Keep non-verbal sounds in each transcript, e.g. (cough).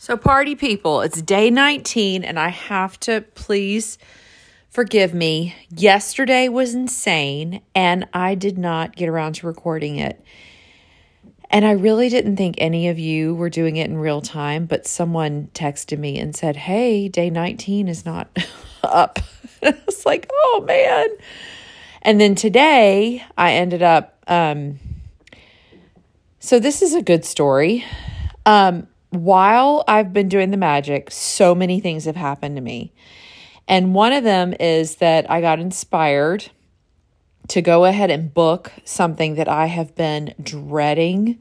So, party people, it's day 19, and I have to please forgive me. Yesterday was insane, and I did not get around to recording it. And I really didn't think any of you were doing it in real time, but someone texted me and said, Hey, day 19 is not (laughs) up. (laughs) It's like, Oh man. And then today I ended up, um, so this is a good story. Um, while I've been doing the magic, so many things have happened to me. And one of them is that I got inspired to go ahead and book something that I have been dreading.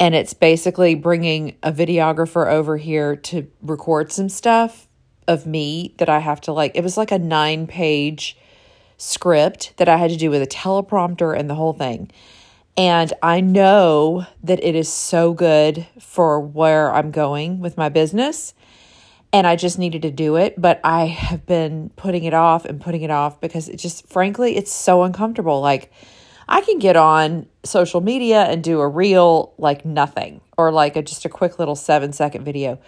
And it's basically bringing a videographer over here to record some stuff of me that I have to like. It was like a nine page script that I had to do with a teleprompter and the whole thing. And I know that it is so good for where I'm going with my business. And I just needed to do it. But I have been putting it off and putting it off because it just, frankly, it's so uncomfortable. Like, I can get on social media and do a reel like nothing or like a, just a quick little seven second video.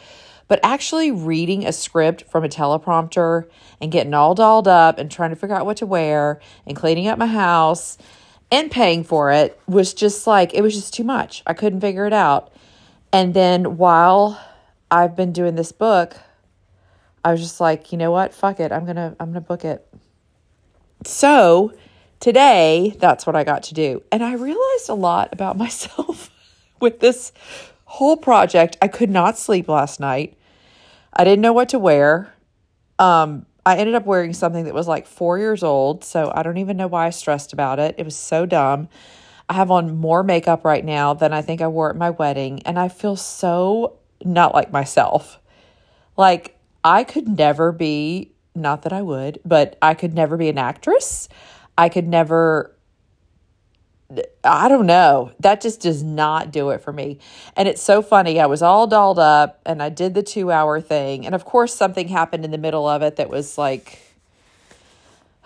But actually reading a script from a teleprompter and getting all dolled up and trying to figure out what to wear and cleaning up my house and paying for it was just like it was just too much. I couldn't figure it out. And then while I've been doing this book, I was just like, you know what? Fuck it. I'm going to I'm going to book it. So, today that's what I got to do. And I realized a lot about (laughs) myself with this whole project. I could not sleep last night. I didn't know what to wear. Um I ended up wearing something that was like four years old. So I don't even know why I stressed about it. It was so dumb. I have on more makeup right now than I think I wore at my wedding. And I feel so not like myself. Like I could never be, not that I would, but I could never be an actress. I could never I don't know. That just does not do it for me. And it's so funny. I was all dolled up and I did the two hour thing. And of course, something happened in the middle of it that was like,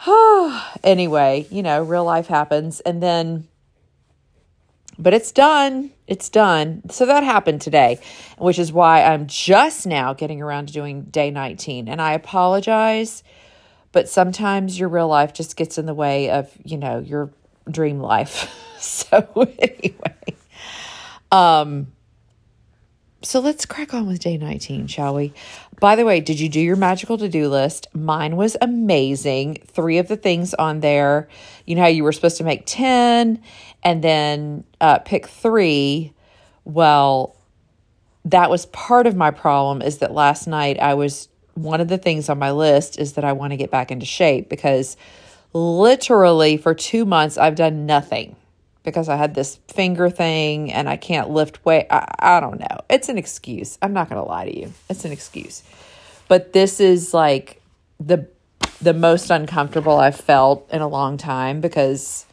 (sighs) anyway, you know, real life happens. And then, but it's done. It's done. So that happened today, which is why I'm just now getting around to doing day 19. And I apologize, but sometimes your real life just gets in the way of, you know, your dream life. (laughs) so anyway, um, so let's crack on with day 19, shall we? By the way, did you do your magical to do list? Mine was amazing. Three of the things on there, you know how you were supposed to make 10 and then uh, pick three. Well, that was part of my problem is that last night I was, one of the things on my list is that I want to get back into shape because literally for two months, I've done nothing because I had this finger thing and I can't lift weight. I, I don't know. It's an excuse. I'm not going to lie to you. It's an excuse. But this is like the the most uncomfortable I've felt in a long time because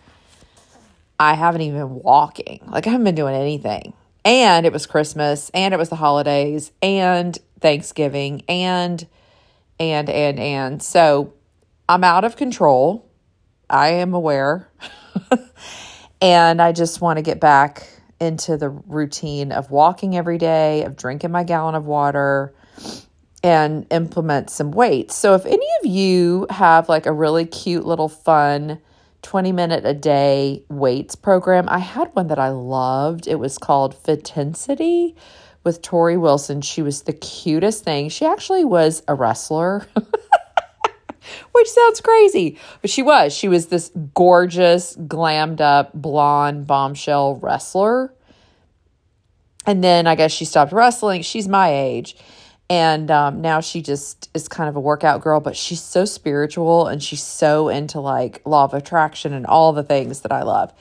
I haven't even been walking. Like I haven't been doing anything. And it was Christmas and it was the holidays and Thanksgiving and and and and so I'm out of control I am aware. and I just want to get back into the routine of walking every day, of drinking my gallon of water, and implement some weights. So, if any of you have like a really cute little fun 20 minute a day weights program, I had one that I loved. It was called Fitensity with Torrie Wilson. She was the cutest thing. She actually was a wrestler. (laughs) which sounds crazy. But she was. She was this gorgeous, glammed up, blonde bombshell wrestler. And then I guess she stopped wrestling. She's my age. And um, now she just is kind of a workout girl, but she's so spiritual and she's so into like law of attraction and all the things that I love.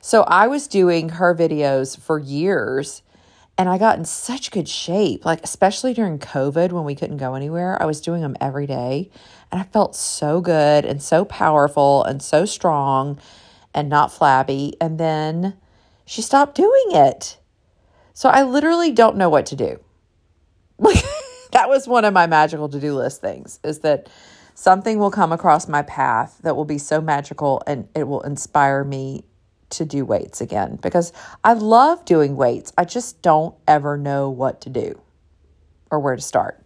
So I was doing her videos for years and I got in such good shape, like especially during COVID when we couldn't go anywhere. I was doing them every day and I felt so good and so powerful and so strong and not flabby. And then she stopped doing it. So I literally don't know what to do. Like (laughs) that was one of my magical to-do list things is that something will come across my path that will be so magical and it will inspire me to do weights again because I love doing weights. I just don't ever know what to do. or where to start.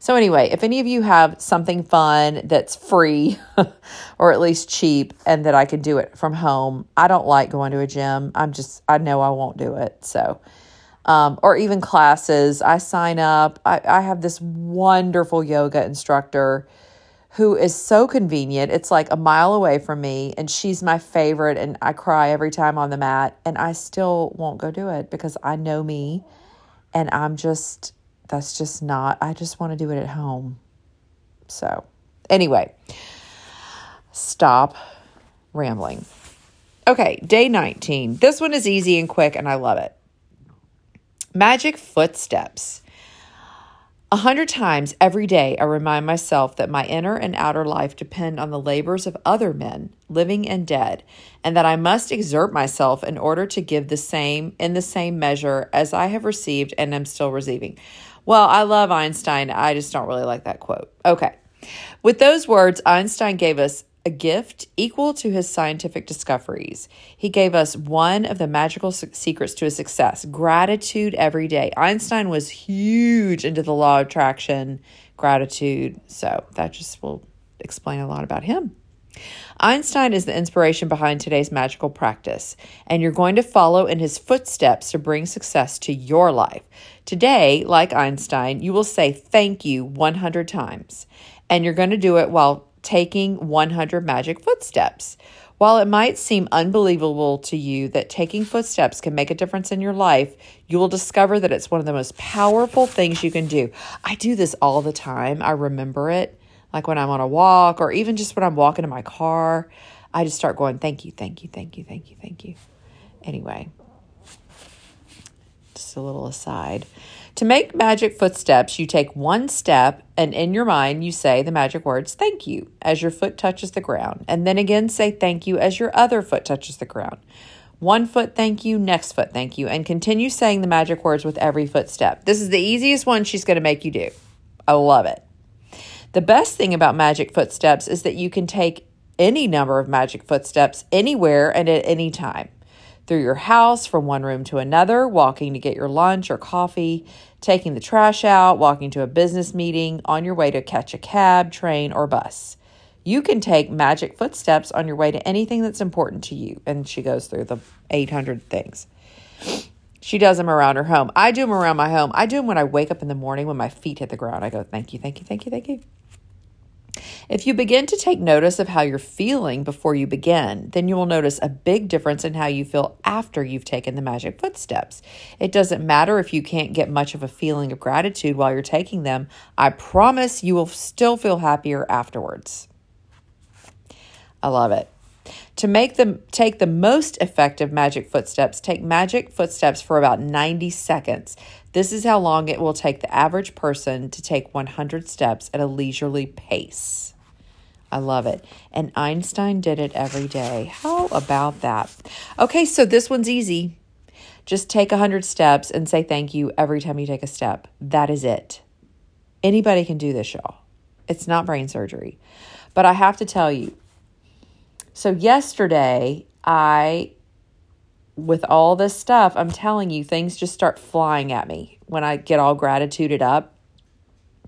So, anyway, if any of you have something fun that's free (laughs) or at least cheap and that I can do it from home, I don't like going to a gym. I'm just, I know I won't do it. So, um, or even classes, I sign up. I, I have this wonderful yoga instructor who is so convenient. It's like a mile away from me, and she's my favorite. And I cry every time on the mat, and I still won't go do it because I know me and I'm just that's just not, I just want to do it at home. So, anyway, stop rambling. Okay, day 19. This one is easy and quick, and I love it. Magic footsteps. A hundred times every day, I remind myself that my inner and outer life depend on the labors of other men, living and dead, and that I must exert myself in order to give the same in the same measure as I have received and am still receiving. Well, I love Einstein. I just don't really like that quote. Okay. With those words, Einstein gave us a gift equal to his scientific discoveries. He gave us one of the magical secrets to his success gratitude every day. Einstein was huge into the law of attraction, gratitude. So that just will explain a lot about him. Einstein is the inspiration behind today's magical practice, and you're going to follow in his footsteps to bring success to your life. Today, like Einstein, you will say thank you 100 times, and you're going to do it while taking 100 magic footsteps. While it might seem unbelievable to you that taking footsteps can make a difference in your life, you will discover that it's one of the most powerful things you can do. I do this all the time. I remember it like when I'm on a walk or even just when I'm walking in my car, I just start going, thank you, thank you, thank you, thank you, thank you. Anyway, just a little aside. To make magic footsteps, you take one step and in your mind you say the magic words thank you as your foot touches the ground. And then again say thank you as your other foot touches the ground. One foot thank you, next foot thank you, and continue saying the magic words with every footstep. This is the easiest one she's going to make you do. I love it. The best thing about magic footsteps is that you can take any number of magic footsteps anywhere and at any time. Through your house, from one room to another, walking to get your lunch or coffee, taking the trash out, walking to a business meeting, on your way to catch a cab, train, or bus. You can take magic footsteps on your way to anything that's important to you. And she goes through the 800 things. She does them around her home. I do them around my home. I do them when I wake up in the morning when my feet hit the ground. I go, thank you, thank you, thank you, thank you. If you begin to take notice of how you're feeling before you begin, then you will notice a big difference in how you feel after you've taken the magic footsteps. It doesn't matter if you can't get much of a feeling of gratitude while you're taking them, I promise you will still feel happier afterwards. I love it. To make them take the most effective magic footsteps, take magic footsteps for about 90 seconds. This is how long it will take the average person to take 100 steps at a leisurely pace. I love it. And Einstein did it every day. How about that? Okay, so this one's easy. Just take 100 steps and say thank you every time you take a step. That is it. Anybody can do this, y'all. It's not brain surgery. But I have to tell you, so yesterday, I, with all this stuff, I'm telling you, things just start flying at me when I get all gratituded up.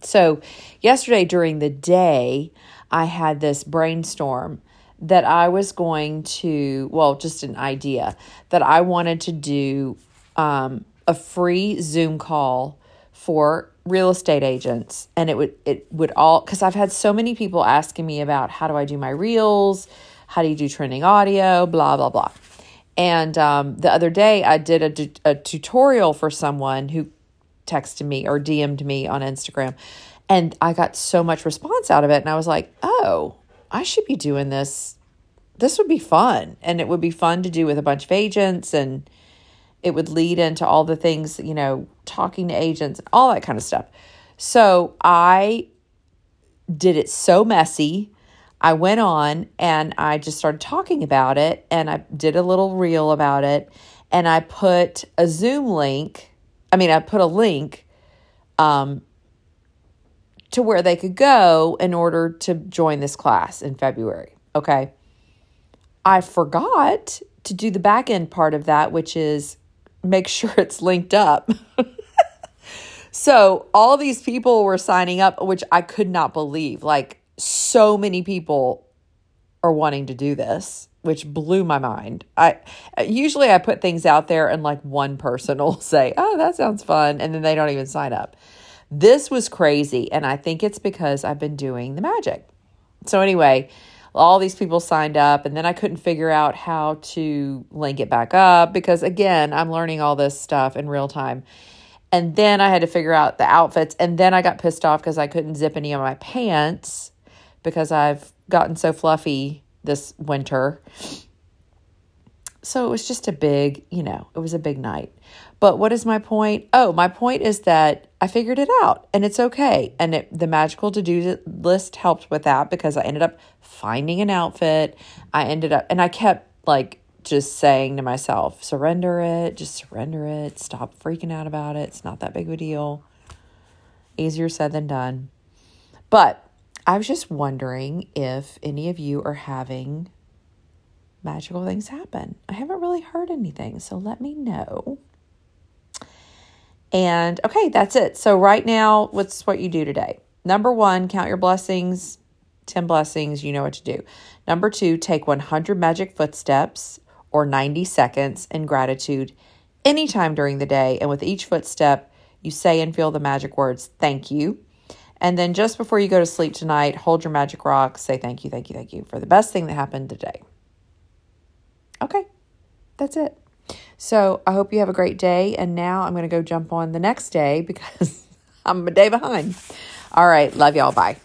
So, yesterday during the day, I had this brainstorm that I was going to, well, just an idea that I wanted to do um, a free Zoom call for real estate agents and it would it would all cuz I've had so many people asking me about how do I do my reels how do you do trending audio, blah, blah, blah. And um, the other day, I did a, a tutorial for someone who texted me or DM'd me on Instagram. And I got so much response out of it. And I was like, oh, I should be doing this. This would be fun. And it would be fun to do with a bunch of agents. And it would lead into all the things, you know, talking to agents and all that kind of stuff. So I did it so messy I went on and I just started talking about it and I did a little reel about it and I put a Zoom link. I mean, I put a link um, to where they could go in order to join this class in February. Okay. I forgot to do the back end part of that, which is make (laughs) sure it's linked up. (laughs) So all these people were signing up, which I could not believe. Like so many people are wanting to do this, which blew my mind. I usually I put things out there and like one person (laughs) will say, "Oh, that sounds fun," and then they don't even sign up. This was crazy, and I think it's because I've been doing the magic. So anyway, all these people signed up and then I couldn't figure out how to link it back up because again, I'm learning all this stuff in real time. And then I had to figure out the outfits and then I got pissed off because I couldn't zip any of my pants because I've gotten so fluffy this winter. So it was just a big, you know, it was a big night. But what is my point? Oh, my point is that I figured it out and it's okay. And it, the magical to do list helped with that because I ended up finding an outfit. I ended up, and I kept like just saying to myself, surrender it, just surrender it, stop freaking out about it. It's not that big of a deal. Easier said than done. But I was just wondering if any of you are having magical things happen. I haven't really heard anything, so let me know. And okay, that's it. So, right now, what's what you do today? Number one, count your blessings, 10 blessings, you know what to do. Number two, take 100 magic footsteps or 90 seconds in gratitude anytime during the day. And with each footstep, you say and feel the magic words, thank you. And then just before you go to sleep tonight, hold your magic rock, say thank you, thank you, thank you for the best thing that happened today. Okay, that's it. So I hope you have a great day. And now I'm going to go jump on the next day (laughs) because I'm a day behind. All right. Love y'all. Bye.